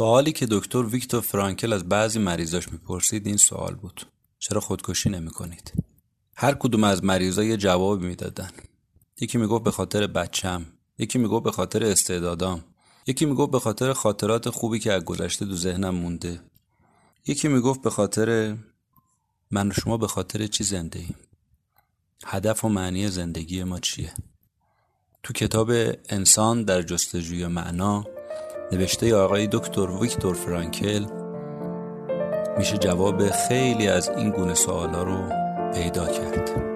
سوالی که دکتر ویکتور فرانکل از بعضی مریضاش می‌پرسید این سوال بود. چرا خودکشی نمی کنید؟ هر کدوم از مریضا یه جواب می‌دادن. یکی می‌گفت به خاطر بچم یکی می‌گفت به خاطر استعدادام یکی می‌گفت به خاطر خاطرات خوبی که از گذشته دو ذهنم مونده. یکی می‌گفت به خاطر من و شما به خاطر چی زنده ایم هدف و معنی زندگی ما چیه؟ تو کتاب انسان در جستجوی معنا نوشته آقای دکتر ویکتور فرانکل میشه جواب خیلی از این گونه سوالا رو پیدا کرد.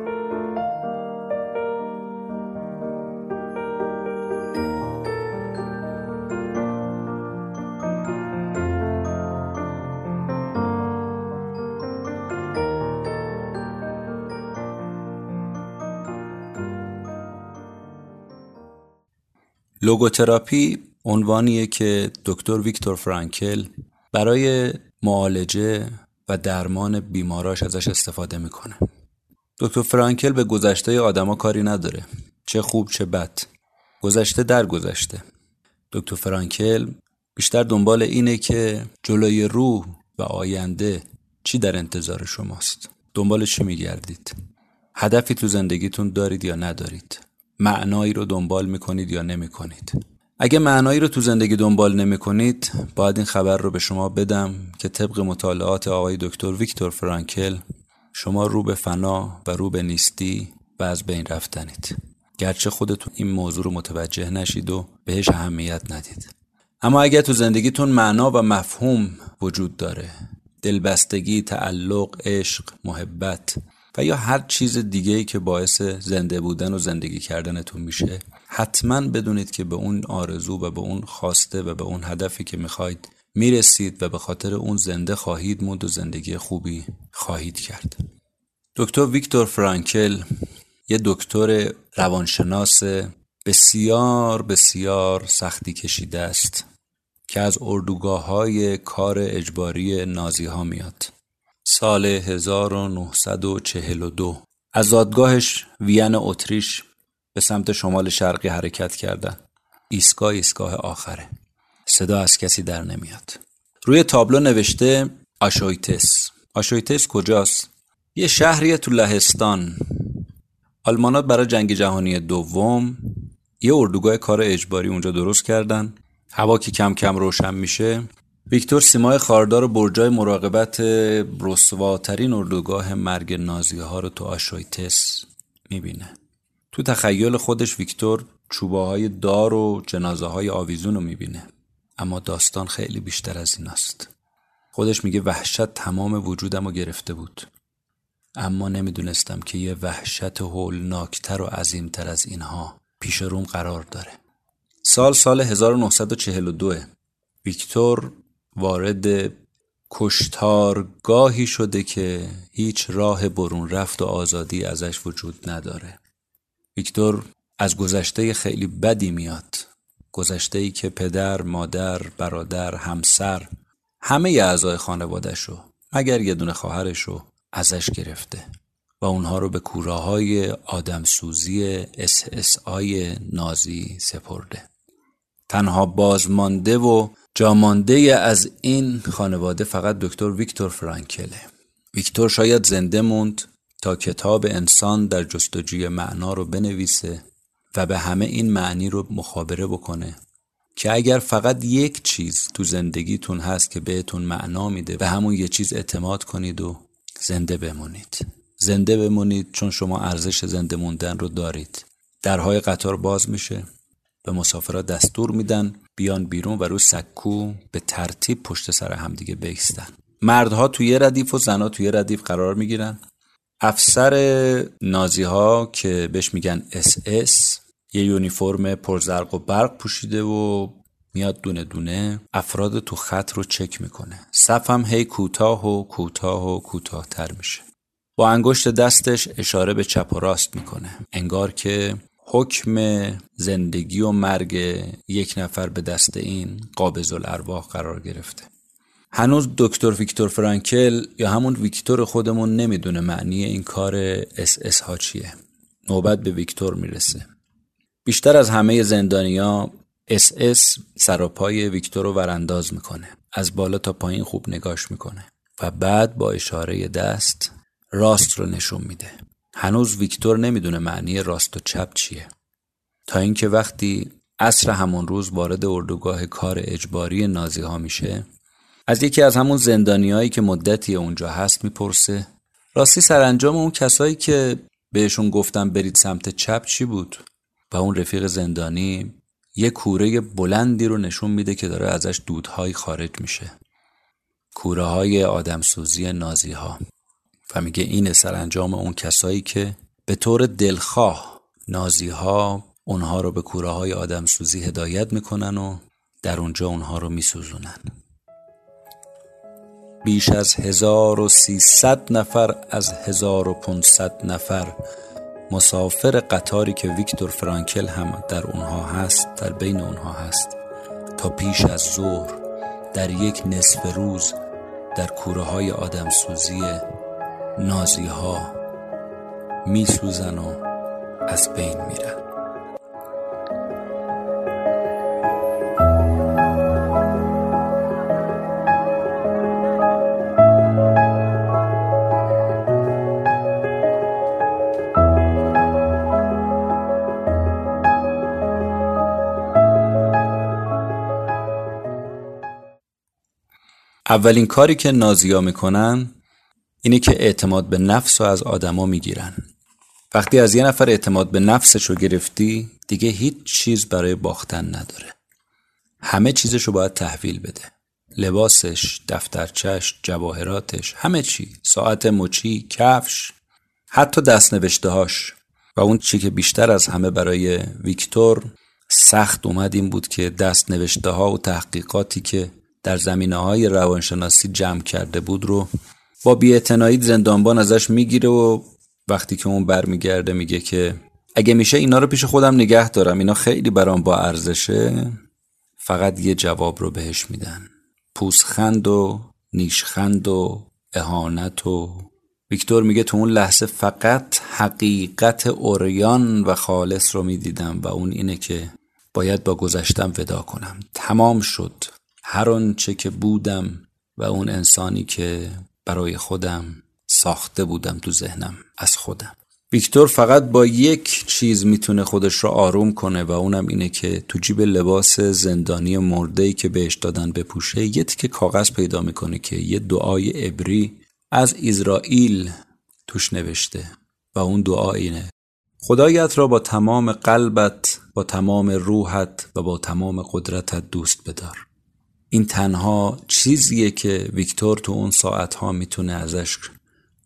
لوگوتراپی عنوانیه که دکتر ویکتور فرانکل برای معالجه و درمان بیماراش ازش استفاده می‌کنه. دکتر فرانکل به گذشته آدما کاری نداره. چه خوب چه بد. گذشته در گذشته. دکتر فرانکل بیشتر دنبال اینه که جلوی روح و آینده چی در انتظار شماست. دنبال چی میگردید؟ هدفی تو زندگیتون دارید یا ندارید؟ معنایی رو دنبال می‌کنید یا نمی‌کنید اگه معنایی رو تو زندگی دنبال نمی‌کنید باید این خبر رو به شما بدم که طبق مطالعات آقای دکتر ویکتور فرانکل شما رو به فنا و رو به نیستی و از بین رفتنید. گرچه خودتون این موضوع رو متوجه نشید و بهش اهمیت ندید. اما اگر تو زندگیتون معنا و مفهوم وجود داره دلبستگی، تعلق، عشق، محبت و یا هر چیز دیگه که باعث زنده بودن و زندگی کردنتون میشه حتما بدونید که به اون آرزو و به اون خواسته و به اون هدفی که می‌خواید می‌رسید و به خاطر اون زنده خواهید موند و زندگی خوبی خواهید کرد. دکتر ویکتور فرانکل یه دکتر روانشناس بسیار بسیار سختی کشیده است که از اردوگاه های کار اجباری نازی ها میاد. سال 1942 از زادگاهش وین اتریش به سمت شمال شرقی حرکت کردن ایستگاه ایستگاه آخره. صدا از کسی در نمیاد. روی تابلو نوشته آشویتس. آشویتس کجاست؟ یه شهری تو لهستان. آلمانات برای جنگ جهانی دوم. یه اردوگاه کار اجباری اونجا درست کردن. هوا که کم کم روشن میشه. ویکتور سیمای خاردار و برجای مراقبت رسواترین اردوگاه مرگ نازی ها رو تو آشویتس می‌بینه. تو تخیل خودش ویکتور چوبه های دار و جنازه های آویزون رو می‌بینه. اما داستان خیلی بیشتر از این است. خودش میگه وحشت تمام وجودم رو گرفته بود. اما نمی‌دونستم که یه وحشت هولناکتر و عظیمتر از اینها پیش روم قرار داره. سال سال 1942 ویکتور وارد کشتارگاهی شده که هیچ راه برون رفت و آزادی ازش وجود نداره. ویکتور از گذشته خیلی بدی میاد. گذشته ای که پدر، مادر، برادر، همسر همه اعضای خانوادهشو مگر یه دونه خواهرشو ازش گرفته و اونها رو به آدمسوزی اس اس های نازی سپرده. تنها بازمانده و جامانده از این خانواده فقط دکتر ویکتور فرانکله. ویکتور شاید زنده موند تا کتاب انسان در جستجوی معنا رو بنویسه و به همه این معنی رو مخابره بکنه که اگر فقط یک چیز تو زندگیتون هست که بهتون معنا میده به همون یه چیز اعتماد کنید و زنده بمونید. زنده بمونید چون شما ارزش زنده موندن رو دارید. درهای قطار باز میشه. به مسافرها دستور میدن بیان بیرون و رو سکو به ترتیب پشت سر همدیگه بیستن. مردها توی ردیف و زنها توی ردیف قرار می‌گیرن. افسر نازی ها که بهش میگن اس اس یه یونیفرم پرزرق و برق پوشیده و میاد دونه دونه افراد تو خط رو چک می‌کنه. صف هم هی کوتاه و کوتاه و کوتاهتر میشه. با انگشت دستش اشاره به چپ و راست می‌کنه. انگار که حکم زندگی و مرگ یک نفر به دست این قابض الارواح قرار گرفته. هنوز دکتر ویکتور فرانکل یا همون ویکتور خودمون نمی‌دونه معنی این کار اس اس ها چیه. نوبت به ویکتور می‌رسه. بیشتر از همه زندانیا اس اس سراپای ویکتور رو ورانداز می‌کنه. از بالا تا پایین خوب نگاش می‌کنه و بعد با اشاره دست راست رو نشون میده. هنوز ویکتور نمی‌دونه معنی راست و چپ چیه. تا اینکه وقتی عصر همون روز وارد اردوگاه کار اجباری نازی ها میشه از یکی از همون زندانیایی که مدتی اونجا هست می‌پرسه راستی سرانجام اون کسایی که بهشون گفتم برید سمت چپ چی بود؟ و اون رفیق زندانی یه کوره بلندی رو نشون میده که داره ازش دودهایی خارج میشه. کوره های آدمسوزی نازی ها و میگه این سرانجام اون کسایی که به طور دلخواه نازی ها اونها رو به کوره های آدمسوزی هدایت می‌کنن و در اونجا اونها رو میسوزونن. بیش از 1300 نفر از 1500 نفر مسافر قطاری که ویکتور فرانکل هم در اونها هست در بین اونها هست تا پیش از ظهر در یک نصف روز در کوره های آدمسوزی نازی ها می سوزن و از بین میرن. اولین کاری که نازیا می‌کنن اینه که اعتماد به نفس رو از آدما می‌گیرن. وقتی از یه نفر اعتماد به نفسش رو گرفتی دیگه هیچ چیز برای باختن نداره. همه چیزش رو باید تحویل بده. لباسش، دفترچش، جواهراتش، همه چی. ساعت مچی، کفش حتی دست نوشته هاش و اون چی که بیشتر از همه برای ویکتور سخت اومد این بود که دست نوشته ها و تحقیقاتی که در زمینه های روانشناسی جمع کرده بود رو با بیاعتنایی زندانبان ازش می‌گیره و وقتی که اون برمیگرده میگه که اگه میشه اینا رو پیش خودم نگه دارم اینا خیلی برام با ارزشه فقط یه جواب رو بهش میدن. پوسخند و نیشخند و اهانت و ویکتور میگه تو اون لحظه فقط حقیقت اوریان و خالص رو می‌دیدم و اون اینه که باید با گذشتم ودا کنم. تمام شد. هر آنچه که بودم و اون انسانی که برای خودم ساخته بودم تو ذهنم از خودم. ویکتور فقط با یک چیز می‌تونه خودش رو آروم کنه و اونم اینه که تو جیب لباس زندانی مردهی که بهش دادن بپوشه یه تیکه کاغذ پیدا می‌کنه که یه دعای عبری از اسرائیل توش نوشته و اون دعا اینه. خدایت را با تمام قلبت با تمام روحت و با تمام قدرتت دوست بدار. این تنها چیزیه که ویکتور تو اون ساعتها می‌تونه ازش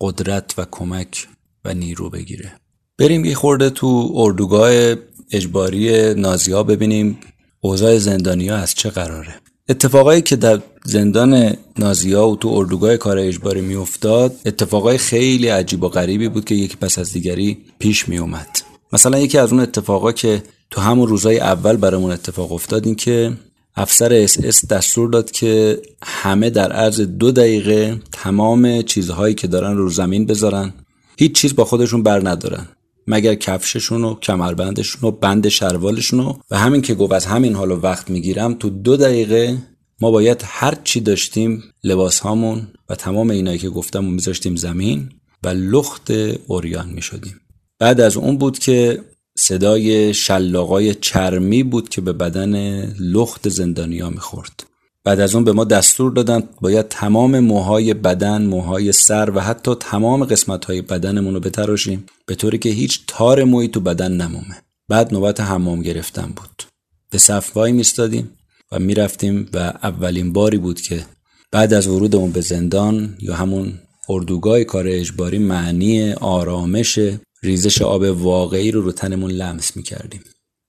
قدرت و کمک و نیرو بگیره. بریم یه خورده تو اردوگاه اجباری نازی ببینیم اوضاع زندانی ها از چه قراره. اتفاقایی که در زندان نازی و تو اردوگاه کار اجباری میافتاد اتفاقای خیلی عجیب و غریبی بود که یکی پس از دیگری پیش می اومد مثلا یکی از اون اتفاقا که تو همون روزای اول برامون اتفاق افتاد این که افسر اس اس دستور داد که همه در عرض دو دقیقه تمام چیزهایی که دارن رو زمین بذارن هیچ چیز با خودشون بر ندارن مگر کفششون و کمربندشون و بند شلوارشون و همین که گفت از همین حال وقت می‌گیرم تو دو دقیقه ما باید هر چی داشتیم لباس هامون و تمام اینایی که گفتم و میذاشتیم زمین و لخت اوریان می‌شدیم. بعد از اون بود که صدای شلاقای چرمی بود که به بدن لخت زندانیا می‌خورد بعد از اون به ما دستور دادن باید تمام موهای بدن، موهای سر و حتی تمام قسمت های بدنمون رو بتراشیم به طوری که هیچ تار موی تو بدن نمومه. بعد نوبت حمام گرفتن بود. به صف وای میستادیم و می‌رفتیم و اولین باری بود که بعد از ورودمون به زندان یا همون اردوگاه کار اجباری معنی آرامش ریزش آب واقعی رو رو تنمون لمس می‌کردیم.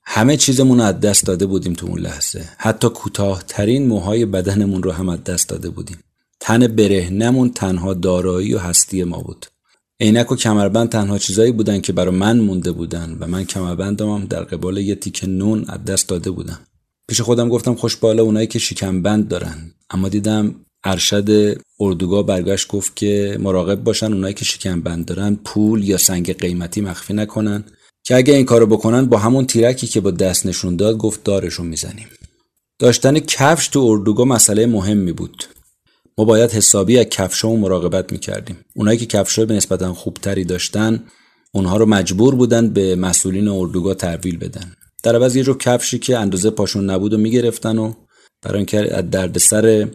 همه چیزمون رو از دست داده بودیم تو اون لحظه. حتی کوتاهترین موهای بدنمون رو هم از دست داده بودیم. تن برهنمون تنها دارایی و هستی ما بود. عینک و کمربند تنها چیزایی بودن که برای من مونده بودن و من کمربندم هم در قبال یه تیکه نون از دست داده بودم پیش خودم گفتم خوش بالا اونایی که شکمبند دارن. اما دیدم ارشد اردوگاه برگشت گفت که مراقب باشن اونایی که شکمبند دارن پول یا سنگ قیمتی مخفی نکنن که اگه این کارو بکنن با همون تیرکی که با دست نشون داد گفت دارشون می‌زنیم. داشتن کفش تو اردوگاه مسئله مهمی بود. ما باید حسابی از کفشامون مراقبت می‌کردیم. اونایی که کفشای به نسبتا خوبتری داشتن اونها رو مجبور بودن به مسئولین اردوگاه تحویل بدن. در عوض یه جفت کفشی که اندازه پاشون نبود و می‌گرفتن و برای اینکه از دردسر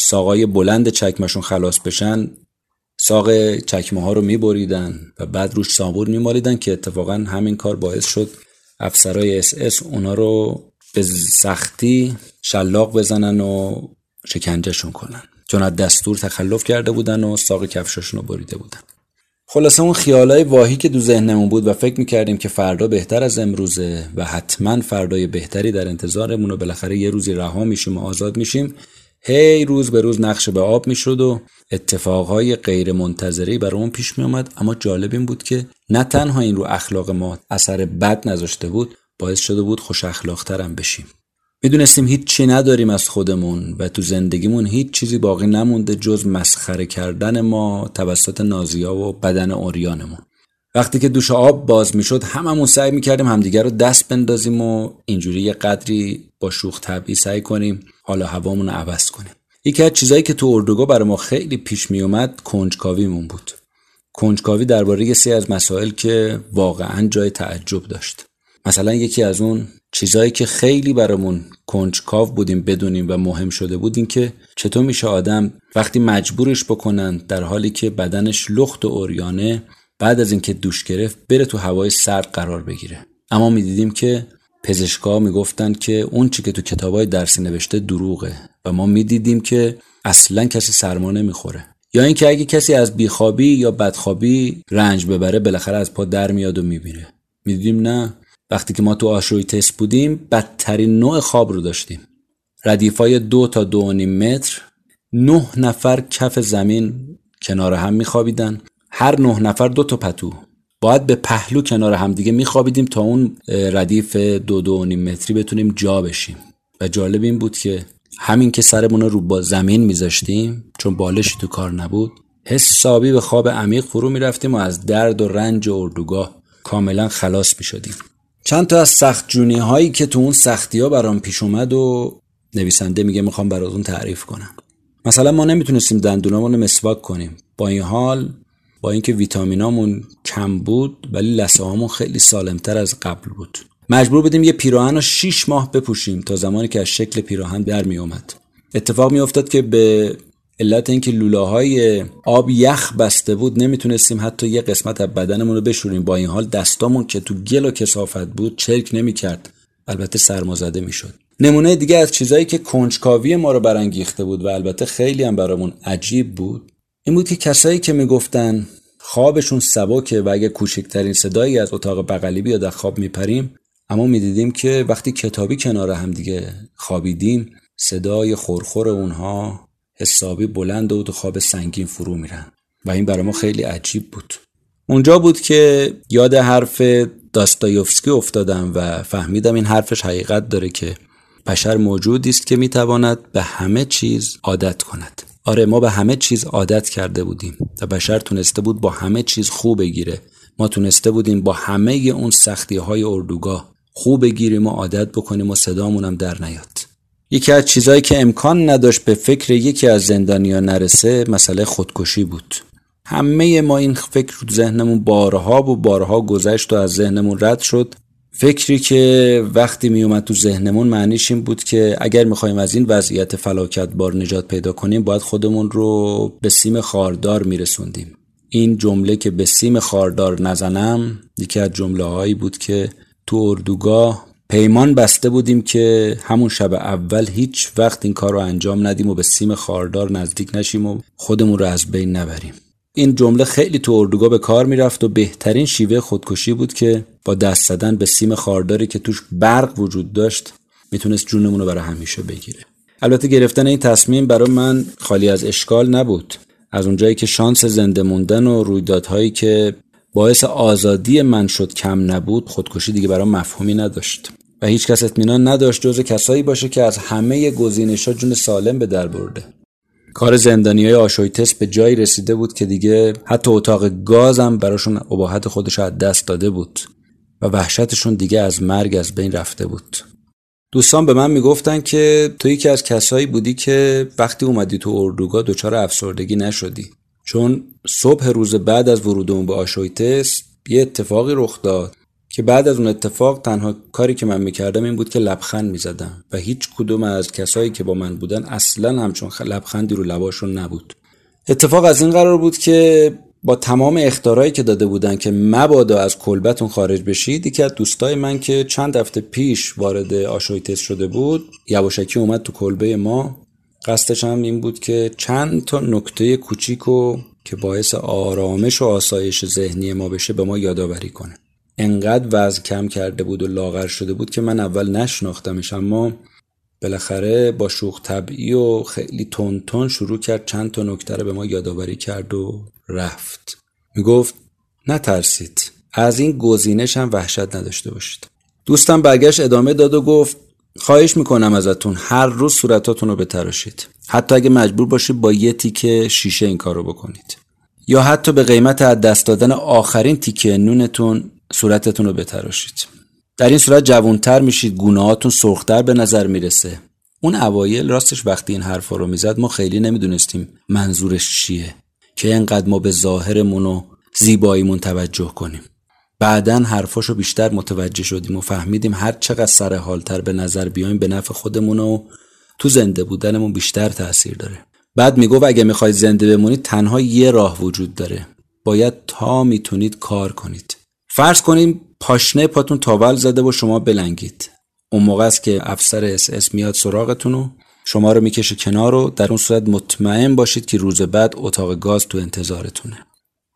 ساقای بلند چکمشون خلاص بشن ساق چکمه ها رو میبریدن و بعد روش صابون میمالیدن که اتفاقا همین کار باعث شد افسرای اس اس اونا رو به سختی شلاق بزنن و شکنجهشون کنن. چون از دستور تخلف کرده بودن و ساق کفششون رو بریده بودن. خلاصه اون خیالای واهی که تو ذهنمون بود و فکر می‌کردیم که فردا بهتر از امروزه و حتما فردای بهتری در انتظارمون و بالاخره یه روزی رها میشیم و آزاد میشیم هی روز به روز نقشه به آب می‌شد و اتفاقهای غیر منتظری برامون پیش می آمد اما جالب این بود که نه تنها این رو اخلاق ما اثر بد نذاشته بود باعث شده بود خوش اخلاقترم بشیم. می‌دونستیم هیچ چی نداریم از خودمون و تو زندگیمون هیچ چیزی باقی نمونده جز مسخره کردن ما توسط نازیا و بدن اوریانمون وقتی که دوش آب باز می‌شد هممون سعی می‌کردیم همدیگر رو دست بندازیم و اینجوری یه قدری با شوخ طبعی سعی کنیم حالا هوامون رو عوض کنیم. یکی از چیزایی که تو اردوگاه برای ما خیلی پیش میومد کنجکاویمون بود. کنجکاوی درباره یه از مسائل که واقعا جای تعجب داشت. مثلا یکی از اون چیزایی که خیلی برامون کنجکاو بودیم بدونیم و مهم شده بود این که چطور میشه آدم وقتی مجبورش بکنن در حالی که بدنش لخت و اوریانه بعد از اینکه دوش گرفت بره تو هوای سرد قرار بگیره. اما می‌دیدیم که پزشکا می‌گفتن که اون چی که تو کتابای درسی نوشته دروغه و ما می‌دیدیم که اصلا کسی سرما نمی‌خوره. یا اینکه اگه کسی از بیخوابی یا بدخوابی رنج ببره بالاخره از پا در میاد و می‌بینه. می‌دیدیم نه؟ وقتی که ما تو آشوی تست بودیم بدترین نوع خواب رو داشتیم. ردیفای دو تا دو نیم متر نه نفر کف زمین کنار هم میخوابیدن. هر نه نفر دو تا پتو. باید به پهلو کنار همدیگه میخوابیدیم تا اون ردیف دو دو نیم متری بتونیم جا بشیم. و جالب این بود که همین که سرمون رو با زمین میذاشتیم چون بالشی تو کار نبود حسابی به خواب عمیق فرو می‌رفتیم و از درد و رنج و اردوگاه کاملا خلاص می‌شدیم. چند تا از سخت جونی هایی که تو اون سختی ها برام پیش اومد و نویسنده میگه می‌خوام براتون تعریف کنم. مثلا ما نمی‌تونستیم دندونامون مسواک کنیم. با این حال با اینکه ویتامینامون کم بود ولی لسه هامون خیلی سالمتر از قبل بود. مجبور بودیم یه پیراهن رو 6 ماه بپوشیم تا زمانی که از شکل پیراهن در می اومد اتفاق می افتاد که به علت اینکه لوله آب یخ بسته بود نمی‌تونستیم حتی یه قسمت از بدنمون رو بشوریم. با این حال دستامون که تو گل و کسافت بود چرک نمی‌کرد. البته سرمازده می‌شد. نمونه دیگه از چیزایی که کنجکاوی ما رو برانگیخته بود و البته خیلی هم برامون عجیب بود این بود که کسایی که می‌گفتن خوابشون سبکه و اگه کوچکترین صدایی از اتاق بغلی بیاد از خواب میپریم اما می‌دیدیم که وقتی کتابی کنار هم دیگه خوابیدیم صدای خورخور اونها حسابی بلند و تو خواب سنگین فرو میرن و این برای ما خیلی عجیب بود. اونجا بود که یاد حرف داستایوفسکی افتادم و فهمیدم این حرفش حقیقت داره که بشر موجودی است که می‌تواند به همه چیز عادت کند. آره ما به همه چیز عادت کرده بودیم و بشر تونسته بود با همه چیز خوب بگیره. ما تونسته بودیم با همه اون سختی های اردوگاه خوب بگیریم و عادت بکنیم و صدامونم در نیاد. یکی از چیزهایی که امکان نداشت به فکر یکی از زندانیا نرسه مسئله خودکشی بود. همه ما این فکر رو ذهنمون بارها و بارها گذشت و از ذهنمون رد شد فکری که وقتی می اومد تو ذهنمون معنیش این بود که اگر می‌خوایم از این وضعیت فلاکت بار نجات پیدا کنیم باید خودمون رو به سیم خاردار میرسوندیم. این جمله که به سیم خاردار نزنم یکی از جمله هایی بود که تو اردوگاه پیمان بسته بودیم که همون شب اول هیچ وقت این کار رو انجام ندیم و به سیم خاردار نزدیک نشیم و خودمون رو از بین نبریم. این جمله خیلی تو اردوگاه به کار می‌رفت و بهترین شیوه خودکشی بود که با دست زدن به سیم خارداری که توش برق وجود داشت می‌تونست جونمون رو برای همیشه بگیره. البته گرفتن این تصمیم برای من خالی از اشکال نبود. از اونجایی که شانس زنده موندن و رویدادهایی که باعث آزادی من شد کم نبود خودکشی دیگه برای مفهومی نداشت. و هیچ کس اطمینان نداشت جز کسایی باشه که از همه گزینش ها جون سالم به در برده. کار زندانی های آشویتس به جایی رسیده بود که دیگه حتی اتاق گازم براشون اباحت خودش از دست داده بود و وحشتشون دیگه از مرگ از بین رفته بود. دوستان به من می‌گفتن که تو یکی از کسایی بودی که وقتی اومدی تو اردوگاه دچار افسردگی نشدی. چون صبح روز بعد از ورودمون به آشویتس یه اتفاقی رخ داد. که بعد از اون اتفاق تنها کاری که من می‌کردم این بود که لبخند می‌زدم و هیچ کدوم از کسایی که با من بودن اصلا همچون لبخندی رو لباشون نبود. اتفاق از این قرار بود که با تمام اختارایی که داده بودن که مبادا از کلبتون خارج بشید یکی از دوستای من که چند هفته پیش وارد آشویتس شده بود یواشکی اومد تو کلبه ما. قصدش هم این بود که چند تا نکته کوچیک و که باعث آرامش و آسایش ذهنی ما بشه به ما یادآوری کنه. انقدر وزن کم کرده بود و لاغر شده بود که من اول نشناختمش اما بالاخره با شوخ طبعی و خیلی تون تون شروع کرد چند تا نکته رو به ما یادآوری کرد و رفت. می‌گفت نترسید از این گزینش هم وحشت نداشته باشید. دوستم برگشت ادامه داد و گفت خواهش می‌کنم ازتون هر روز صورتاتون رو بتراشید. حتی اگه مجبور باشید با یه تیکه شیشه این کار رو بکنید. یا حتی به قیمت از دست دادن آخرین تیکه نونتون صورتتون رو بتراشید. در این صورت جوانتر میشید گونهاتون سرختر به نظر می‌رسه. اون اوایل راستش وقتی این حرفا رو می‌زد ما خیلی نمی‌دونستیم منظورش چیه. که انقدر ما به ظاهرمون و زیباییمون توجه کنیم. بعدا حرفاشو بیشتر متوجه شدیم و فهمیدیم هر چقدر سر حالتر به نظر بیایم به نفع خودمون و تو زنده بودنمون بیشتر تاثیر داره. بعد می‌گفت اگه می‌خواید زنده بمونید تنها یه راه وجود داره. باید تا می‌تونید کار کنید. فرض کنیم پاشنه پاتون تاول زده و شما بلنگید. اون موقع است که افسر اس اس میاد سراغتون و شما رو می‌کشه کنار و در اون صورت مطمئن باشید که روز بعد اتاق گاز تو انتظارتونه.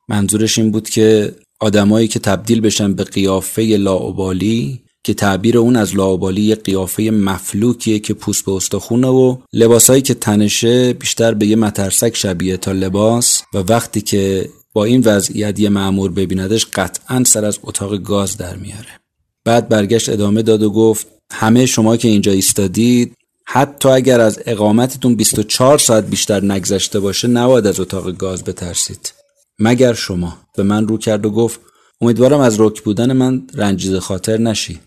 منظورش این بود که آدمایی که تبدیل بشن به قیافه لاوبالی که تعبیر اون از لاوبالی یه قیافه مفلوکیه که پوست به استخونه و لباسایی که تنشه بیشتر به یه مترسک شبیه تا لباس و وقتی که با این وضعیت یه معمور ببیندش قطعا سر از اتاق گاز در میاره. بعد برگشت ادامه داد و گفت همه شما که اینجا ایستادید حتی اگر از اقامتتون 24 ساعت بیشتر نگذشته باشه نباید از اتاق گاز بترسید. مگر شما؟ به من رو کرد و گفت امیدوارم از رک بودن من رنجیده خاطر نشی.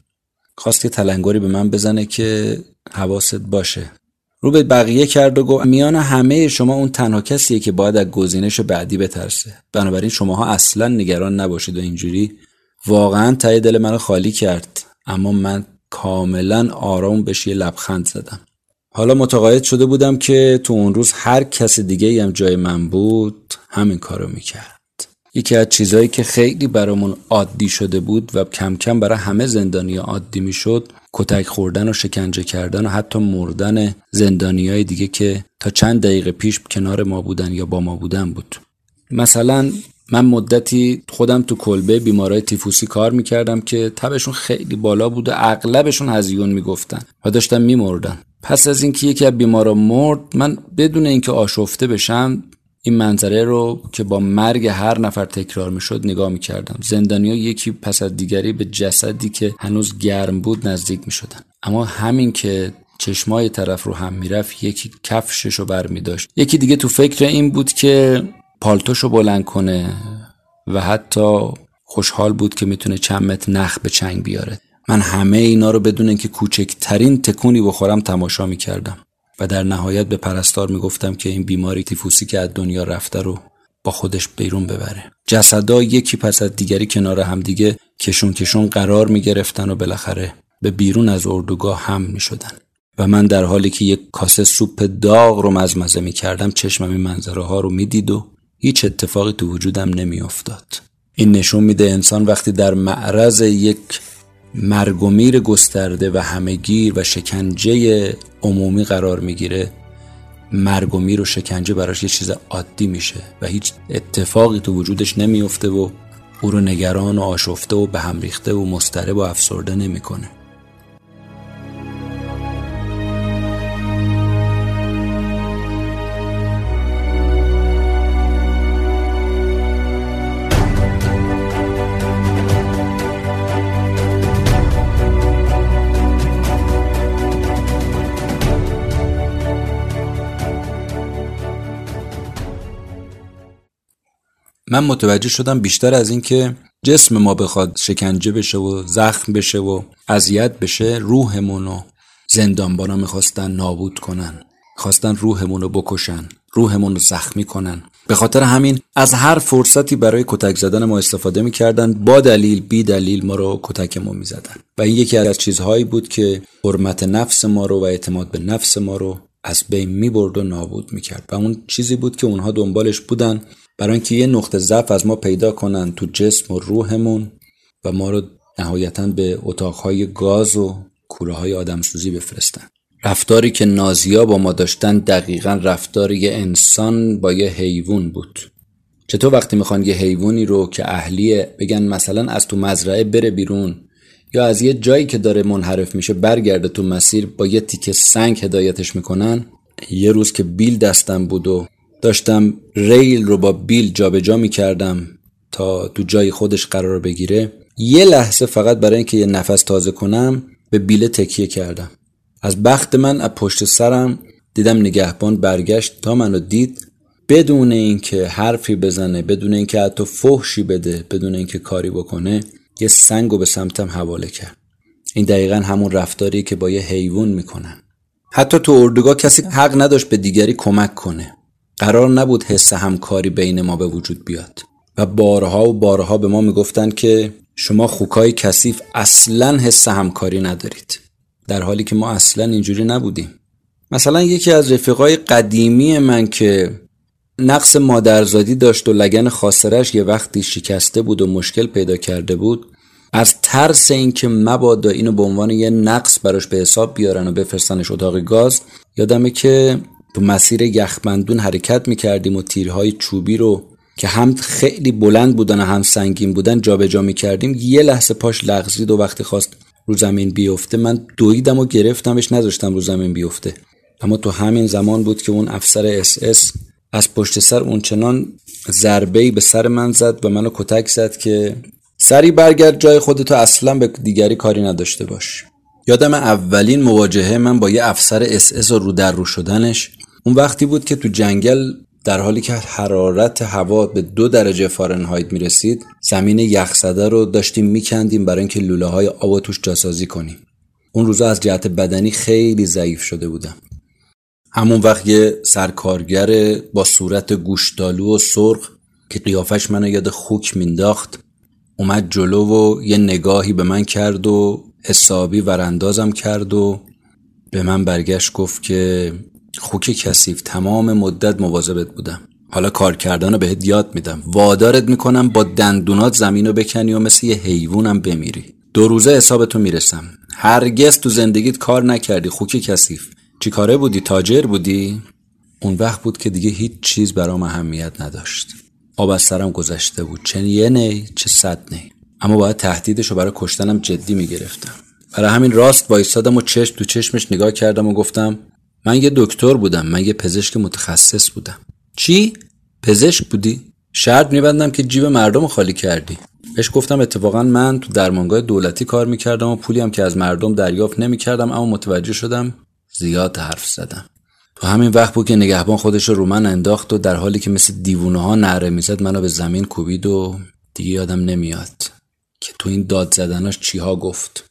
خواست که تلنگری به من بزنه که حواست باشه. رو به بقیه کرد و گفت میان همه شما اون تنها کسیه که باید از گزینش بعدی بترسه. بنابراین شماها اصلا نگران نباشید و اینجوری واقعا تای دل منو خالی کرد. اما من کاملا آرام بهش یه لبخند زدم. حالا متقاعد شده بودم که تو اون روز هر کس دیگه هم جای من بود همین کارو می‌کرد. یکی از چیزهایی که خیلی برامون عادی شده بود و کم کم برای همه زندانی عادی می‌شد کتک خوردن و شکنجه کردن و حتی مردن زندانی های دیگه که تا چند دقیقه پیش کنار ما بودن یا با ما بودن بود. مثلا من مدتی خودم تو کلبه بیمارای تیفوسی کار می‌کردم که تبشون خیلی بالا بود و اغلبشون هزیون می‌گفتن و داشتن میمردن. پس از اینکه یکی از بیمارا مرد من بدون اینکه آشفته بشم این منظره رو که با مرگ هر نفر تکرار می‌شد نگاه می‌کردم. زندانیا یکی پس از دیگری به جسدی که هنوز گرم بود نزدیک می‌شدن. اما همین که چشمای طرف رو هم می‌رفت یکی کفشش رو بر می داشت یکی دیگه تو فکر این بود که پالتوشو بلند کنه و حتی خوشحال بود که می‌تونه چند متر نخ به چنگ بیاره. من همه اینا رو بدون اینکه کوچکترین تکونی بخورم تماشا می‌کردم. و در نهایت به پرستار می‌گفتم که این بیماری تیفوسی که از دنیا رفته رو با خودش بیرون ببره. جسدا یکی پس از دیگری کنار همدیگه کشون کشون قرار می‌گرفتن و بالاخره به بیرون از اردوگاه هم می‌شدن. و من در حالی که یک کاسه سوپ داغ رو مزمزه می‌کردم چشمم این منظره ها رو می‌دید و هیچ اتفاقی تو وجودم نمیافتاد. این نشون میده انسان وقتی در معرض یک مرگ و میر گسترده و همهگیر و شکنجه عمومی قرار می‌گیره. مرگ و میر و شکنجه براش یه چیز عادی میشه و هیچ اتفاقی تو وجودش نمیفته و او رو نگران و آشفته و به هم ریخته و مسترب و افسرده نمی‌کنه. من متوجه شدم بیشتر از اینکه جسم ما بخواد شکنجه بشه و زخم بشه و اذیت بشه روحمون رو زندانبانا می‌خواستن نابود کنن. خواستن روحمون رو بکشن روحمون رو زخمی کنن. به خاطر همین از هر فرصتی برای کتک زدن ما استفاده می‌کردن با دلیل بی دلیل ما رو کتکمون می‌زدن. و این یکی از چیزهایی بود که حرمت نفس ما رو و اعتماد به نفس ما رو از بین می‌برد و نابود می‌کرد. و اون چیزی بود که اونها دنبالش بودن برای اینکه یه نقطه ضعف از ما پیدا کنن تو جسم و روحمون و ما رو نهایتا به اتاقهای گاز و کوره های آدمسوزی بفرستن. رفتاری که نازیا با ما داشتن دقیقا رفتار یه انسان با یه حیوان بود. چطور وقتی می‌خوان یه حیوانی رو که اهلیه بگن مثلا از تو مزرعه بره بیرون یا از یه جایی که داره منحرف میشه برگرده تو مسیر با یه تیکه سنگ هدایتش می‌کنن. یه روز که بیل دستم بود و داشتم ریل رو با بیل جابجا جا می‌کردم تا تو جای خودش قرار بگیره یه لحظه فقط برای اینکه یه نفس تازه کنم به بیله تکیه کردم. از بخت من از پشت سرم دیدم نگهبان برگشت تا منو دید. بدون اینکه حرفی بزنه بدون اینکه حتی فحشی بده بدون اینکه کاری بکنه یه سنگو به سمتم حواله کرد. این دقیقا همون رفتاری که با یه حیوان می‌کنن. حتی تو اردوگاه کسی حق نداشت به دیگری کمک کنه. قرار نبود حس همکاری بین ما به وجود بیاد. و بارها و بارها به ما می‌گفتند که شما خوکای کثیف اصلا حس همکاری ندارید. در حالی که ما اصلا اینجوری نبودیم. مثلا یکی از رفیقای قدیمی من که نقص مادرزادی داشت و لگن خاصرش یه وقتی شکسته بود و مشکل پیدا کرده بود از ترس اینکه مبادا اینو به عنوان یه نقص براش به حساب بیارن و بفرستنش اتاق گاز یادمه که تو مسیر یخبندون حرکت می‌کردیم و تیرهای چوبی رو که هم خیلی بلند بودن و هم سنگین بودن جابجا جا می‌کردیم. یه لحظه پاش لغزید و وقتی خواست رو زمین بیفته من دویدم و گرفتمش نذاشتم رو زمین بیفته. اما تو همین زمان بود که اون افسر اس اس از پشت سر اون چنان ضربه به سر من زد و منو کتک زد که سریع برگرد جای خودت و اصلا به دیگری کاری نداشته باش. یادمه اولین مواجهه من با یه افسر اس اس رو در رو شدنش اون وقتی بود که تو جنگل در حالی که حرارت هوا به دو درجه فارنهایت می رسید زمین یخزده رو داشتیم میکندیم برای اینکه لوله های آب توش جاسازی کنیم. اون روزا از جهت بدنی خیلی ضعیف شده بودم. همون وقت یه سرکارگر با صورت گوشتالو و سرخ که قیافش منو یاد خوک مینداخت اومد جلو و یه نگاهی به من کرد و حسابی وراندازم کرد و به من برگشت گفت که خوک کثیف تمام مدت مواظبت بودم. حالا کار کردن رو بهت یاد میدم. وادارت می‌کنم با دندونات زمین رو بکنی و مثل یه حیوانم بمیری. دو روزه حسابتو می‌رسم. هرگز تو زندگیت کار نکردی خوک کثیف. چی کاره بودی؟ تاجر بودی؟ اون وقت بود که دیگه هیچ چیز برام اهمیت نداشت. آب از سرم گذشته بود. چه یه نی چه صد نی. اما باید تهدیدش رو برای کشتنم جدی می‌گرفتم. برای همین راست وایستادم و چشم تو چشمش نگاه کردم و گفتم من یه دکتر بودم من یه پزشک متخصص بودم. چی؟ پزشک بودی؟ شرط میبندم که جیب مردم خالی کردی. بهش گفتم اتفاقا من تو درمانگاه دولتی کار می‌کردم و پولی هم که از مردم دریافت نمی‌کردم اما متوجه شدم زیاد حرف زدم. تو همین وقت بود که نگهبان خودش رو من انداخت و در حالی که مثل دیوونه ها نره می‌زد منو به زمین کوبید و دیگه یادم نمیاد که تو این داد زدناش چیها گفت.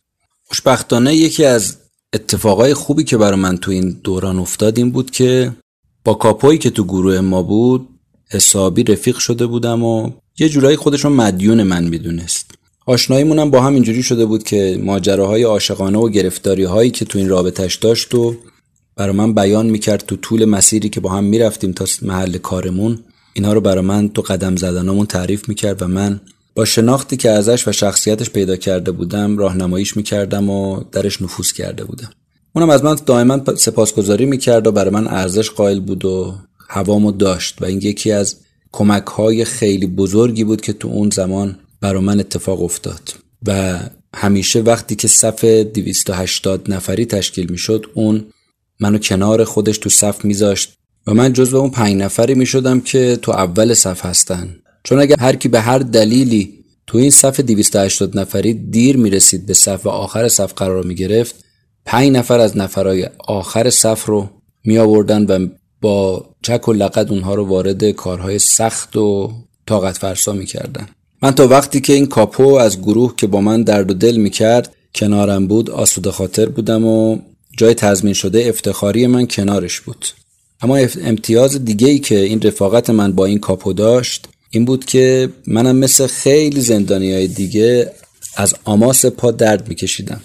خوشبختانه یکی از اتفاقای خوبی که برای من تو این دوران افتاد این بود که با کاپویی که تو گروه ما بود حسابی رفیق شده بودم و یه جورایی خودشون مدیون من می‌دونست. آشناییمونم با هم اینجوری شده بود که ماجراهای عاشقانه و گرفتاری هایی که تو این رابطش داشت و برای من بیان می‌کرد تو طول مسیری که با هم می‌رفتیم تا محل کارمون اینها رو برای من تو قدم زدنامون تعریف می‌کرد و من با شناختی که ازش و شخصیتش پیدا کرده بودم راهنماییش می‌کردم و درش نفوذ کرده بودم. اونم از من دائما سپاسگزاری می‌کرد و برای من ارزش قائل بود و هوامو داشت و این یکی از کمک های خیلی بزرگی بود که تو اون زمان برای من اتفاق افتاد و همیشه وقتی که صف 280 نفری تشکیل می‌شد اون منو کنار خودش تو صف میذاشت و من جزو اون پنج نفری می‌شدم که تو اول صف هستن چون اگر هر کی به هر دلیلی تو این صف 280 نفری دیر می‌رسید به صف و آخر صف قرار می گرفت پنج نفر از نفرای آخر صف رو می آوردن و با چک و لقد اونها رو وارد کارهای سخت و طاقت فرسا می کردن. من تا وقتی که این کاپو از گروه که با من درد و دل می‌کرد کنارم بود آسوده خاطر بودم و جای تضمین شده افتخاری من کنارش بود. اما امتیاز دیگه ای که این رفاقت من با این کاپو داشت این بود که منم مثل خیلی زندانی های دیگه از آماس پا درد میکشیدم.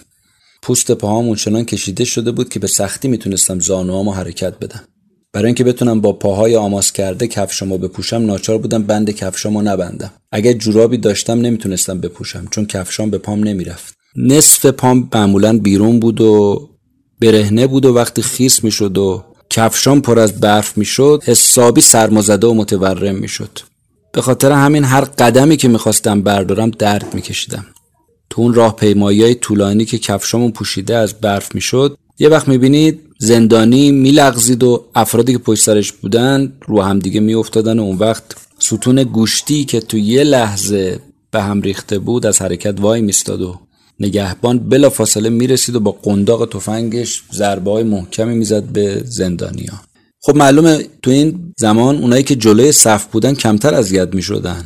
پوست پاهام چنان کشیده شده بود که به سختی می‌تونستم زانوامو حرکت بدم. برای اینکه بتونم با پاهای آماس کرده کفشامو بپوشم ناچار بودم بند کفشامو نبندم. اگر جورابی داشتم نمی‌تونستم بپوشم چون کفشام به پام نمی‌رفت. نصف پام معمولا بیرون بود و برهنه بود و وقتی خیس می‌شد و کفشام پر از برف می‌شد حسابی سرمازده و متورم می‌شد. به خاطر همین هر قدمی که می‌خواستم بردارم درد میکشیدم. تو اون راه پیمایی طولانی که کفشامون پوشیده از برف می‌شد یه وقت می‌بینید زندانی میلغزید و افرادی که پشت سرش بودن رو هم دیگه میافتادن و اون وقت ستون گوشتی که تو یه لحظه به هم ریخته بود از حرکت وای میستاد و نگهبان بلا فاصله می‌رسید و با قنداق تفنگش ضربه های محکمی می‌زد به زندانیا خب معلومه تو این زمان اونایی که جلوی صف بودن کمتر اذیت می‌شدن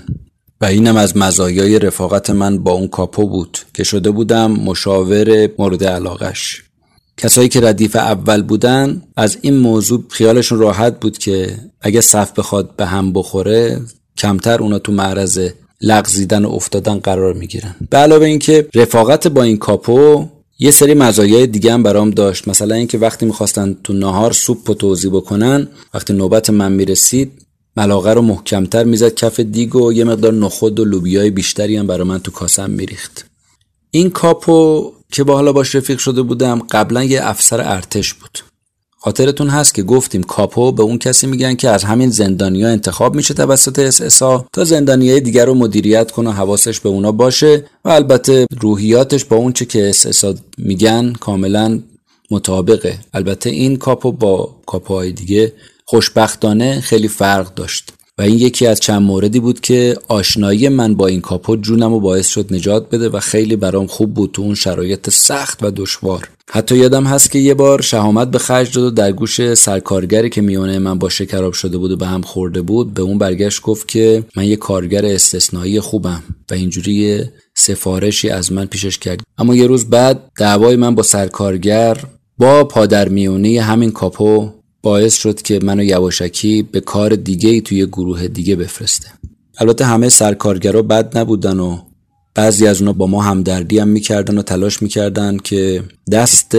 و اینم از مزایای رفاقت من با اون کاپو بود که شده بودم مشاور مورد علاقش. کسایی که ردیف اول بودن از این موضوع خیالشون راحت بود که اگه صف بخواد به هم بخوره کمتر اونا تو معرض لغزیدن و افتادن قرار می‌گیرن. به علاوه اینکه رفاقت با این کاپو یه سری مزایای دیگه هم برام داشت. مثلا اینکه وقتی می‌خواستن تو نهار سوپ و توضیح بکنن وقتی نوبت من می‌رسید ملاقه رو محکمتر می‌زد کف دیگ و یه مقدار نخود و لوبیای بیشتری هم برای من تو کاسم میریخت. این کاپو که با حالا باش رفیق شده بودم قبلا یه افسر ارتش بود. خاطرتون هست که گفتیم کاپو به اون کسی میگن که از همین زندانیا انتخاب میشه توسط اساسا تا زندانیای دیگر رو مدیریت کنه و حواسش به اونا باشه و البته روحیاتش با اون چه که اساسا میگن کاملا مطابقه. البته این کاپو با کاپوهای دیگه خوشبختانه خیلی فرق داشت. و این یکی از چند موردی بود که آشنایی من با این کاپو جونم و باعث شد نجات بده و خیلی برام خوب بود تو اون شرایط سخت و دشوار. حتی یادم هست که یه بار شهامت به خرج داد و در گوش سرکارگری که میونه من با شکراب شده بود و به هم خورده بود به اون برگشت گفت که من یه کارگر استثنایی خوبم و اینجوری سفارشی از من پیشش کرد. اما یه روز بعد دعوای من با سرکارگر با پادر میونه همین کاپو باعث شد که منو یواشکی به کار دیگه ای توی گروه دیگه بفرسته البته همه سرکارگرا بد نبودن و بعضی از اونا با ما همدردی هم می‌کردن و تلاش می‌کردن که دست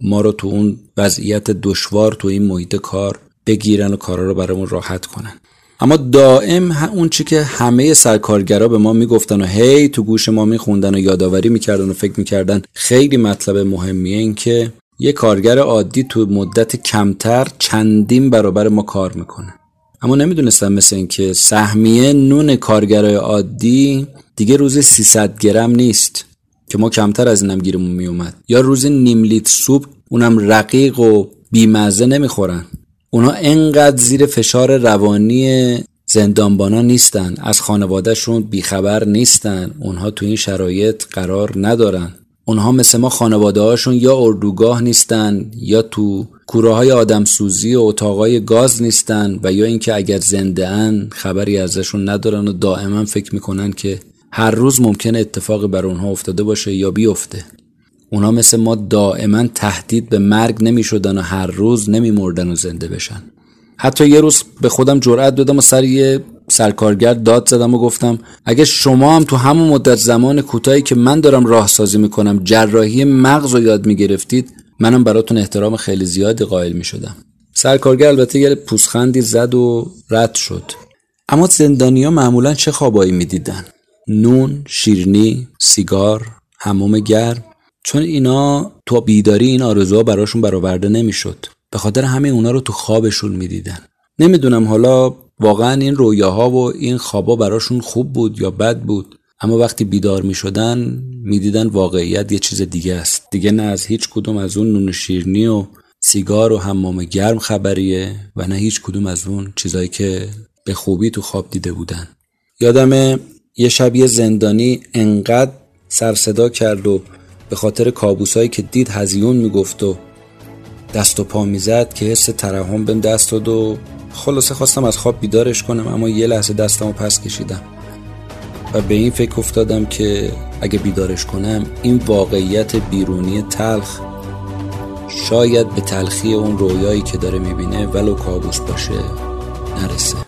ما رو تو اون وضعیت دشوار تو این محیط کار بگیرن و کارا رو برامون راحت کنن. اما دائم اون چی که همه سرکارگرا به ما می‌گفتن و هی تو گوش ما میخوندن و یادآوری می‌کردن و فکر می‌کردن خیلی مطلب مهمیه این که یه کارگر عادی تو مدت کمتر چندین برابر ما کار می‌کنه. اما نمی‌دونستم مثل اینکه سهمیه نون کارگرای عادی دیگه روز 300 گرم نیست که ما کمتر از اینم گیرمون میومد یا روز نیم لیتر سوپ اونم رقیق و بیمزه نمی‌خورن. اونا انقدر زیر فشار روانی زندانبانا نیستن. از خانوادهشون بیخبر نیستن. اونها تو این شرایط قرار ندارن. اونها مثل ما خانواده هاشون یا اردوگاه نیستن یا تو کوره های آدم سوزی و اتاقای گاز نیستن و یا اینکه اگر زنده ان خبری ازشون ندارن و دائما فکر می‌کنن که هر روز ممکنه اتفاقی بر اونها افتاده باشه یا بیفته. اونا مثل ما دائما تهدید به مرگ نمی شدن و هر روز نمی مردن و زنده بشن. حتی یه روز به خودم جرأت دادم و سر یه سرکارگر داد زدم و گفتم اگه شما هم تو همون مدت زمان کوتاهی که من دارم راهسازی می‌کنم جراحی مغز رو یاد می‌گرفتید منم براتون احترام خیلی زیادی قائل می‌شدم. سرکارگر البته یه پوسخندی زد و رد شد. اما زندانیا معمولا چه خوابایی می‌دیدن؟ نون شیرنی سیگار حموم گرم. چون اینا تو بیداری این آرزوها براشون برآورده نمی‌شد. به خاطر همه اونا رو تو خوابشون می‌دیدن. نمی‌دونم حالا واقعا این رویاها و این خوابا براشون خوب بود یا بد بود. اما وقتی بیدار می شدن می دیدن واقعیت یه چیز دیگه است. دیگه نه از هیچ کدوم از اون نون شیرنی و سیگار و حمام گرم خبریه و نه هیچ کدوم از اون چیزایی که به خوبی تو خواب دیده بودن. یادم یه شب یه زندانی انقدر سر صدا کرد و به خاطر کابوسایی که دید هزیون می‌گفت و دست و پا می‌زد که حس ترحم بهم دست داد و خلاصه خواستم از خواب بیدارش کنم اما یه لحظه دستمو پس کشیدم. و به این فکر افتادم که اگه بیدارش کنم این واقعیت بیرونی تلخ شاید به تلخی اون رویایی که داره می‌بینه ولو کابوس باشه نرسه.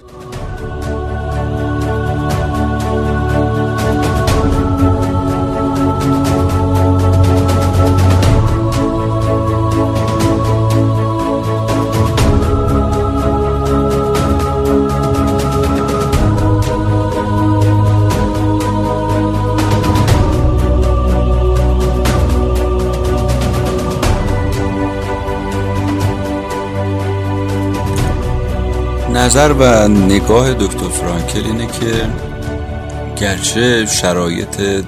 نظر و نگاه دکتر فرانکل اینه که گرچه شرایط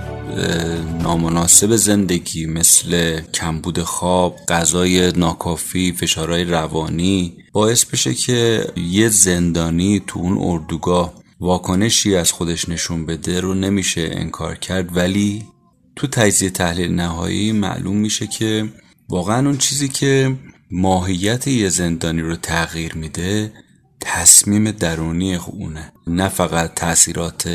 نامناسب زندگی مثل کمبود خواب، غذای ناکافی، فشارهای روانی باعث بشه که یه زندانی تو اون اردوگاه واکنشی از خودش نشون بده رو نمیشه انکار کرد. ولی تو تجزیه تحلیل نهایی معلوم میشه که واقعا اون چیزی که ماهیت یه زندانی رو تغییر میده تصمیم درونی اونه نه فقط تاثیرات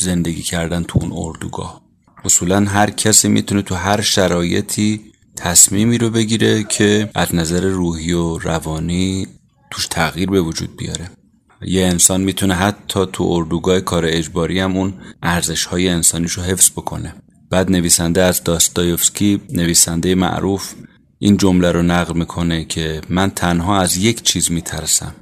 زندگی کردن تو اون اردوگاه. اصولا هر کسی می‌تونه تو هر شرایطی تصمیمی رو بگیره که از نظر روحی و روانی توش تغییر به وجود بیاره. یه انسان می‌تونه حتی تو اردوگاه کار اجباری هم اون ارزش های انسانیش رو حفظ بکنه. بعد نویسنده از داستایوفسکی نویسنده معروف این جمله رو نقل می‌کنه که من تنها از یک چیز میترسم.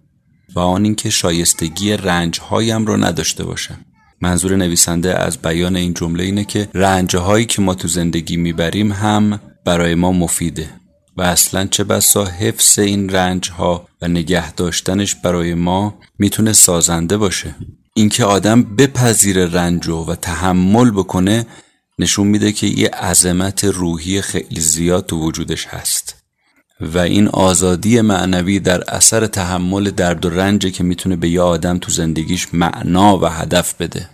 و آن اینکه شایستگی رنج هایم رو نداشته باشم. منظور نویسنده از بیان این جمله اینه که رنج هایی که ما تو زندگی می‌بریم هم برای ما مفیده و اصلا چه بسا حفظ این رنج ها و نگه داشتنش برای ما می‌تونه سازنده باشه. اینکه آدم بپذیر رنج و تحمل بکنه نشون میده که یه عظمت روحی خیلی زیاد تو وجودش هست. و این آزادی معنوی در اثر تحمل درد و رنجه که می‌تونه به یه آدم تو زندگیش معنا و هدف بده.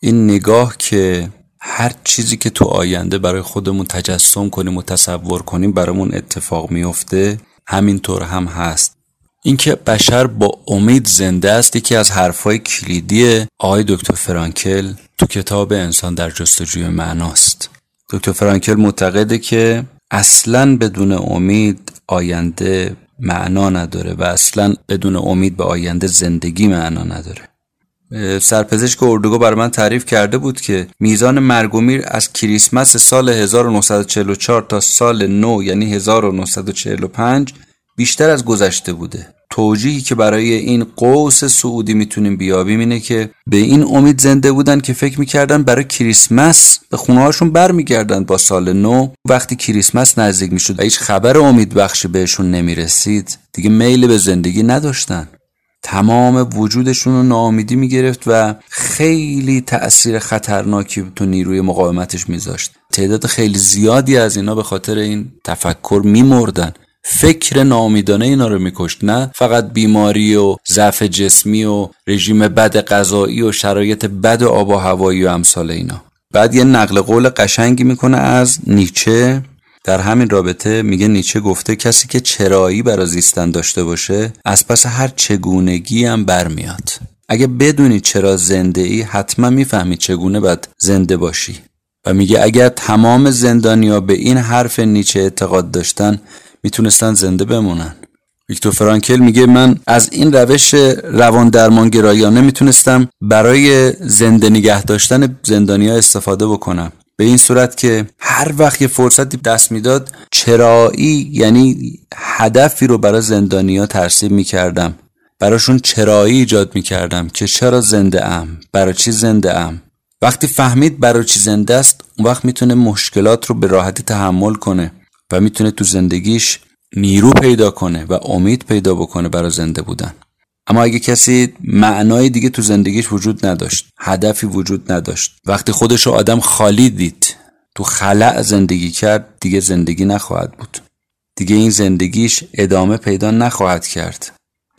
این نگاه که هر چیزی که تو آینده برای خودمون تجسم کنیم و تصور کنیم برامون اتفاق میفته همینطور هم هست. اینکه بشر با امید زنده است یکی از حرفای کلیدی آقای دکتر فرانکل تو کتاب انسان در جستجوی معناست. دکتر فرانکل معتقده که اصلا بدون امید آینده معنا نداره و اصلا بدون امید به آینده زندگی معنا نداره. سرپزشک اردوگاه برای من تعریف کرده بود که میزان مرگ و میر از کریسمس سال 1944 تا سال نو یعنی 1945 بیشتر از گذشته بوده. توجیهی که برای این قوس سعودی می‌تونیم بیابیم اینه که به این امید زنده بودن که فکر می‌کردن برای کریسمس به خونه هاشون برمیگردن با سال نو. وقتی کریسمس نزدیک می‌شد و هیچ خبر امید بخشی بهشون نمی‌رسید دیگه میل به زندگی نداشتن. تمام وجودشون رو ناامیدی می‌گرفت و خیلی تأثیر خطرناکی تو نیروی مقاومتش میذاشت. تعداد خیلی زیادی از اینا به خاطر این تفکر میمردن. فکر نامیدانه اینا رو میکشت نه فقط بیماری و ضعف جسمی و رژیم بد غذایی و شرایط بد آب و هوایی و امثال اینا. بعد یه نقل قول قشنگی می‌کنه از نیچه. در همین رابطه میگه نیچه گفته کسی که چرایی برای زیستن داشته باشه از پس هر چگونگی هم برمیاد. اگه بدونی چرا زنده ای حتما می‌فهمی چگونه باید زنده باشی. و میگه اگر تمام زندانیا به این حرف نیچه اعتقاد داشتن می‌تونستن زنده بمونن. ویکتور فرانکل میگه من از این روش روان درمان گرایانه می‌تونستم برای زنده نگه داشتن زندانیا استفاده بکنم. به این صورت که هر وقت یه فرصتی دست می‌داد چرایی یعنی هدفی رو برای زندانیا ترسیم می‌کردم. براشون چرایی ایجاد می‌کردم که چرا زنده ام برای چی زنده ام وقتی فهمید برای چی زنده است اون وقت می‌تونه مشکلات رو به راحتی تحمل کنه. و می‌تونه تو زندگیش نیرو پیدا کنه و امید پیدا بکنه برای زنده بودن. اما اگه کسی معنای دیگه تو زندگیش وجود نداشت هدفی وجود نداشت وقتی خودش رو آدم خالی دید تو خلع زندگی کرد دیگه زندگی نخواهد بود. دیگه این زندگیش ادامه پیدا نخواهد کرد.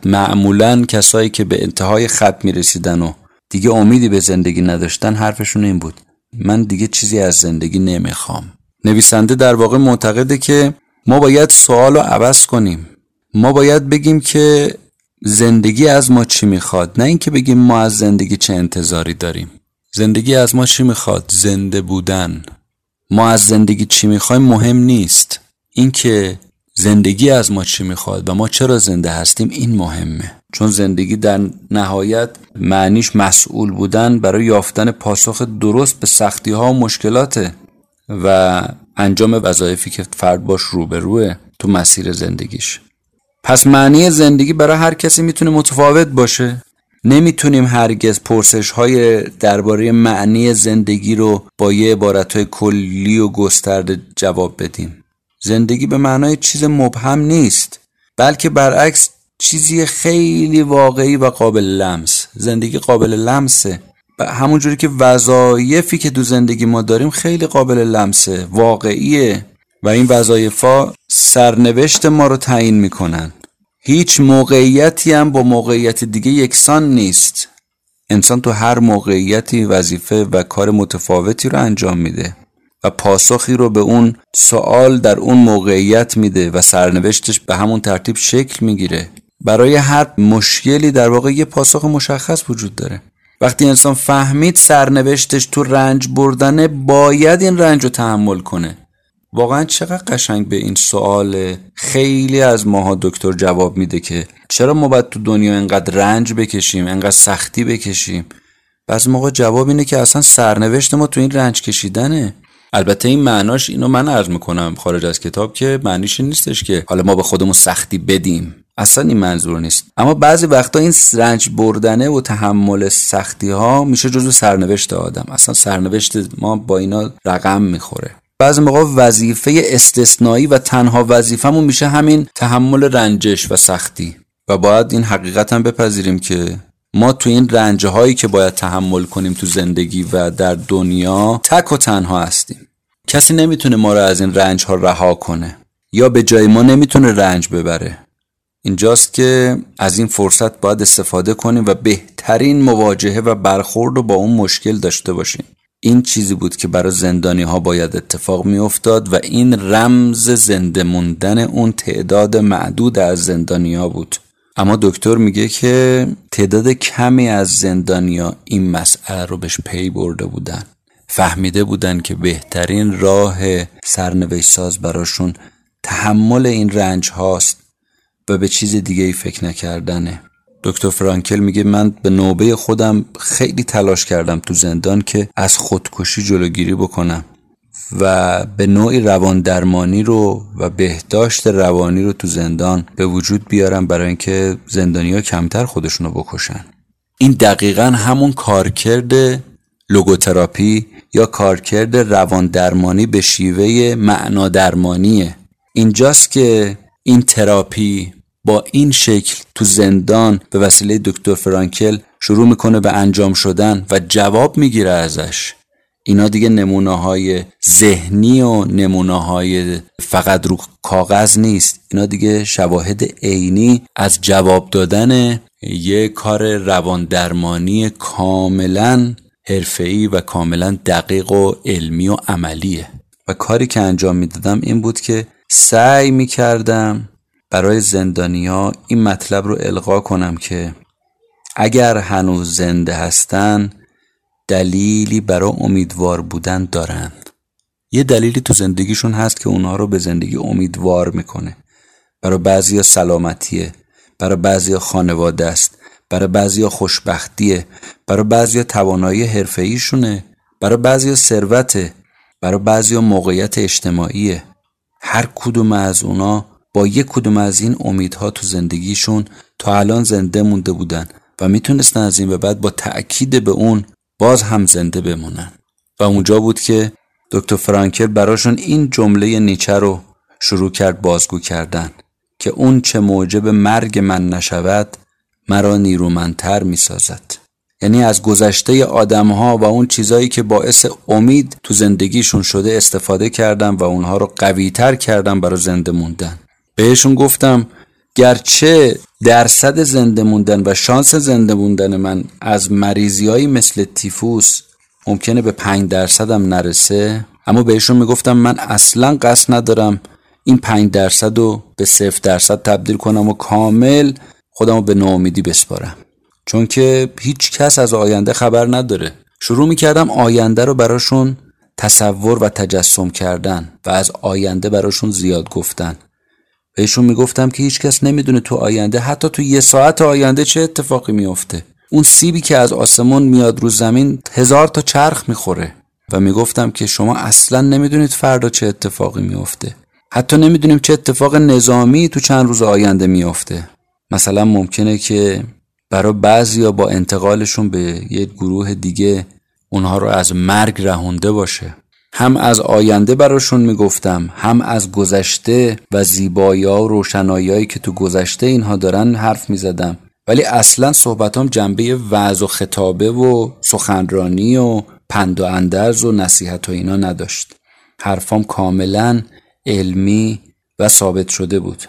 معمولا کسایی که به انتهای خط می‌رسیدن و دیگه امیدی به زندگی نداشتن حرفشون این بود. من دیگه چیزی از زندگی نمی‌خوام. نویسنده در واقع معتقده که ما باید سوال رو عوض کنیم. ما باید بگیم که زندگی از ما چی می‌خواد؟ نه اینکه بگیم ما از زندگی چه انتظاری داریم. زندگی از ما چی می‌خواد؟ زنده بودن. ما از زندگی چی می‌خوایم مهم نیست. اینکه زندگی از ما چی می‌خواد و ما چرا زنده هستیم این مهمه. چون زندگی در نهایت معنیش مسئول بودن برای یافتن پاسخ درست به سختی ها و مشکلاته. و انجام وظایفی که فرد باش روبروه تو مسیر زندگیش. پس معنی زندگی برای هر کسی می‌تونه متفاوت باشه. نمی‌تونیم هرگز پرسش های درباره معنی زندگی رو با یه عبارت های کلی و گسترده جواب بدیم. زندگی به معنای چیز مبهم نیست بلکه برعکس چیزی خیلی واقعی و قابل لمس. زندگی قابل لمسه. همونجوری که وظایفی که دو زندگی ما داریم خیلی قابل لمسه واقعیه. و این وظایفا سرنوشت ما رو تعیین می‌کنن. هیچ موقعیتی هم با موقعیت دیگه یکسان نیست. انسان تو هر موقعیتی وظیفه و کار متفاوتی رو انجام میده و پاسخی رو به اون سوال در اون موقعیت میده و سرنوشتش به همون ترتیب شکل می‌گیره. برای هر مشکلی در واقع یه پاسخ مشخص وجود داره. وقتی انسان فهمید سرنوشتش تو رنج بردنه باید این رنج رو تحمل کنه. واقعا چقدر قشنگ به این سوال خیلی از ماها دکتر جواب میده که چرا ما باید تو دنیا انقدر رنج بکشیم انقدر سختی بکشیم؟ بعضی موقع جواب اینه که اصلا سرنوشت ما تو این رنج کشیدنه. البته این معناش اینو من عرض می‌کنم خارج از کتاب که معنیش نیستش که حالا ما به خودمون سختی بدیم. اصلا این منظور نیست. اما بعضی وقتا این رنج بردنه و تحمل سختی ها میشه جزو سرنوشت آدم. اصلا سرنوشت ما با اینا رقم می‌خوره. بعضی موقع وظیفه استثنایی و تنها وظیفهمون میشه همین تحمل رنجش و سختی. و باید این حقیقت بپذیریم که ما تو این رنج هایی که باید تحمل کنیم تو زندگی و در دنیا تک و تنها هستیم. کسی نمی‌تونه ما رو از این رنج ها رها کنه. یا به جای ما نمی‌تونه رنج ببره. اینجاست که از این فرصت باید استفاده کنیم و بهترین مواجهه و برخورد رو با اون مشکل داشته باشیم. این چیزی بود که برای زندانی ها باید اتفاق می افتاد و این رمز زنده موندن اون تعداد معدود از زندانی ها بود. اما دکتر میگه که تعداد کمی از زندانیا این مسئله رو بهش پی برده بودن. فهمیده بودن که بهترین راه سرنوشت ساز براشون تحمل این رنج هاست. و به چیز دیگه ای فکر نکردنه. دکتر فرانکل میگه من به نوبه خودم خیلی تلاش کردم تو زندان که از خودکشی جلوگیری بکنم و به نوعی روان درمانی رو و بهداشت روانی رو تو زندان به وجود بیارم برای اینکه زندانیا کمتر خودشون رو بکشن. این دقیقا همون کارکرد لوگوتراپی یا کارکرد روان درمانی به شیوه معنا درمانیه. اینجاست که این تراپی با این شکل تو زندان به وسیله دکتر فرانکل شروع می‌کنه به انجام شدن و جواب می‌گیره ازش. اینا دیگه نمونه های ذهنی و نمونه های فقط رو کاغذ نیست. اینا دیگه شواهد عینی از جواب دادن یه کار روان درمانی کاملا حرفه‌ای و کاملا دقیق و علمی و عملیه. و کاری که انجام می‌دادم این بود که سعی می‌کردم برای زندانیا این مطلب رو القا کنم که اگر هنوز زنده هستن دلیلی برای امیدوار بودن دارند یه دلیلی تو زندگیشون هست که اونها رو به زندگی امیدوار می‌کنه. برای بعضی سلامتیه برای بعضی خانواده است برای بعضی خوشبختیه برای بعضی توانایی حرفه‌ایشونه برای بعضی ثروته برای بعضی موقعیت اجتماعیه. هر کدوم از اونا با یک کدوم از این امیدها تو زندگیشون تا الان زنده مونده بودن و می‌تونستن از این به بعد با تأکید به اون باز هم زنده بمونن. و اونجا بود که دکتر فرانکل براشون این جمله نیچه رو شروع کرد بازگو کردن که اون چه موجب مرگ من نشود مرا نیرومندتر می‌سازد. یعنی از گذشته آدم ها و اون چیزایی که باعث امید تو زندگیشون شده استفاده کردم و اونها رو قویتر کردم برای زنده موندن. بهشون گفتم گرچه درصد زنده موندن و شانس زنده موندن من از مریضی مثل تیفوس ممکنه به پنج درصدم نرسه اما بهشون می‌گفتم من اصلا قصد ندارم این پنج درصد رو به صفر درصد تبدیل کنم و کامل خودم رو به ناامیدی بسپارم. چون که هیچ کس از آینده خبر نداره. شروع می‌کردم آینده رو براشون تصور و تجسم کردن و از آینده براشون زیاد گفتن. بهشون می‌گفتم که هیچکس نمی‌دونه تو آینده حتی تو یه ساعت آینده چه اتفاقی میافته. اون سیبی که از آسمون میاد رو زمین هزار تا چرخ می‌خوره و می‌گفتم که شما اصلا نمی‌دونید فردا چه اتفاقی میافته. حتی نمی‌دونیم چه اتفاق نظامی تو چند روز آینده میافته. مثلا ممکنه که برای بعضی با انتقالشون به یک گروه دیگه اونها رو از مرگ رهونده باشه. هم از آینده براشون می‌گفتم هم از گذشته و زیبایی و روشنایی که تو گذشته اینها دارن حرف می‌زدم. ولی اصلا صحبتام جنبه وعظ و خطابه و سخنرانی و پند و اندرز و نصیحت و اینا نداشت. حرفام کاملا علمی و ثابت شده بود.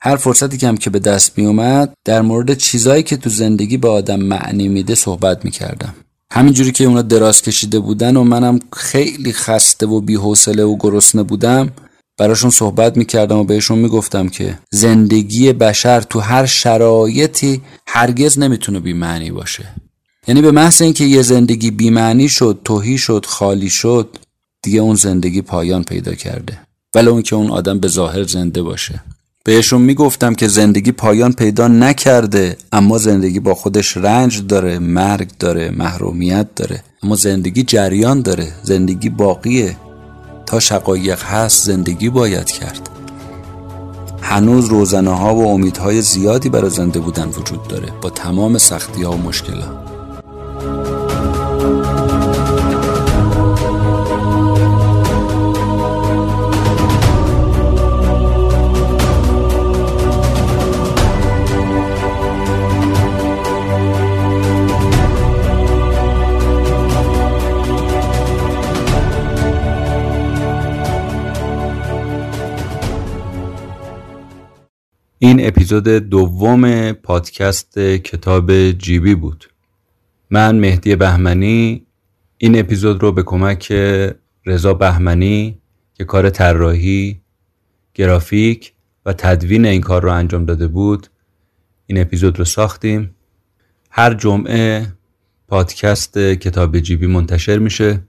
هر فرصتی که هم که به دست می اومد در مورد چیزایی که تو زندگی به آدم معنی میده صحبت می کردم همینجوری که اونا دراز کشیده بودن و منم خیلی خسته و بیحوصله و گرسنه بودم براشون صحبت می‌کردم و بهشون می‌گفتم که زندگی بشر تو هر شرایطی هرگز نمی‌تونه بیمعنی باشه. یعنی به محض اینکه یه زندگی بیمعنی شد توهی شد خالی شد دیگه اون زندگی پایان پیدا کرده. ولی اون که اون آدم به ظاهر زنده باشه. بهشون می‌گفتم که زندگی پایان پیدا نکرده اما زندگی با خودش رنج داره مرگ داره محرومیت داره. اما زندگی جریان داره زندگی باقیه. تا شقایق هست زندگی باید کرد. هنوز روزنه ها و امیدهای زیادی برای زنده بودن وجود داره. با تمام سختی ها و مشکلات. این اپیزود دوم پادکست کتاب جیبی بود. من مهدی بهمنی. این اپیزود رو به کمک رضا بهمنی که کار طراحی گرافیک و تدوین این کار رو انجام داده بود این اپیزود رو ساختیم. هر جمعه پادکست کتاب جیبی منتشر میشه.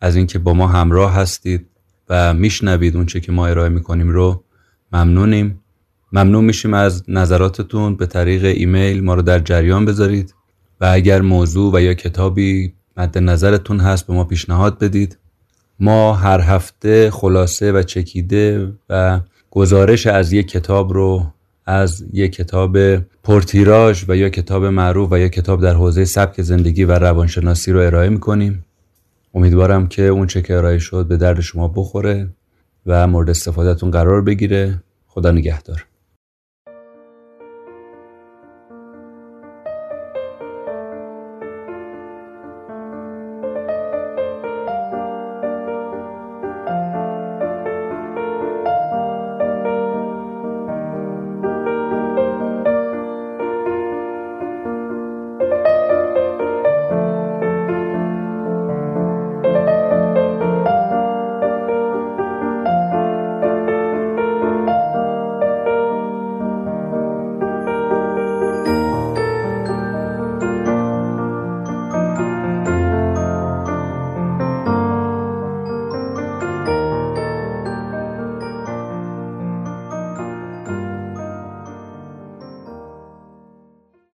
از اینکه با ما همراه هستید و میشنوید اونچه که ما ارائه می‌کنیم رو ممنونیم. ممنون میشیم از نظراتتون. به طریق ایمیل ما رو در جریان بذارید و اگر موضوع و یا کتابی مد نظرتون هست به ما پیشنهاد بدید. ما هر هفته خلاصه و چکیده و گزارش از یک کتاب رو از یک کتاب پرتیراژ و یا کتاب معروف و یا کتاب در حوزه سبک زندگی و روانشناسی رو ارائه می‌کنیم. امیدوارم که اون چه که ارائه شد به درد شما بخوره و مورد استفادهتون قرار بگیره. خدا نگهدار.